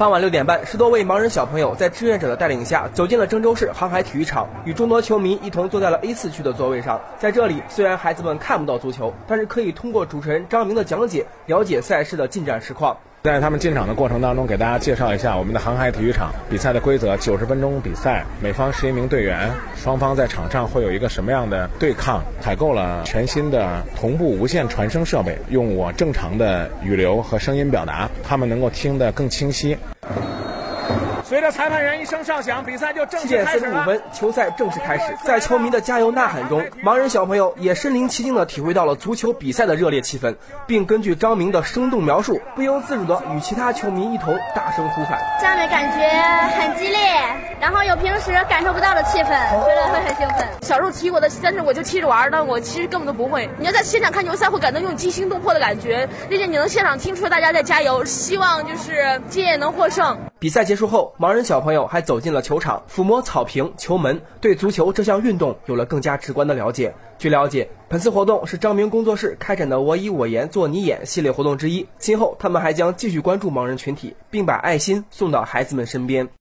傍晚六点半，十多位盲人小朋友在志愿者的带领下走进了郑州市航海体育场，与众多球迷一同坐在了 A 四区的座位上。在这里，虽然孩子们看不到足球，但是可以通过主持人张明的讲解，了解赛事的进展实况。在他们进场的过程当中，给大家介绍一下我们的航海体育场比赛的规则：九十分钟比赛，每方十一名队员，双方在场上会有一个什么样的对抗？采购了全新的同步无线传声设备，用我正常的语流和声音表达，他们能够听得更清晰。随着裁判员一声哨响，比赛就正式开始七点四十五分，球赛正式开始。在球迷的加油呐喊中，盲人小朋友也身临其境地体会到了足球比赛的热烈气氛，并根据张明的生动描述，不由自主地与其他球迷一同大声呼喊。这样的感觉很激烈，然后有平时感受不到的气氛，觉得会很兴奋。小时候踢过的，但是我就踢着玩但我其实根本都不会。你要在现场看球赛，会感到那种惊心动魄的感觉，并且你能现场听出大家在加油，希望就是今夜能获胜。比赛结束后，盲人小朋友还走进了球场，抚摸草坪、球门，对足球这项运动有了更加直观的了解。据了解，本次活动是张明工作室开展的“我以我言做你演”系列活动之一。今后他们还将继续关注盲人群体，并把爱心送到孩子们身边。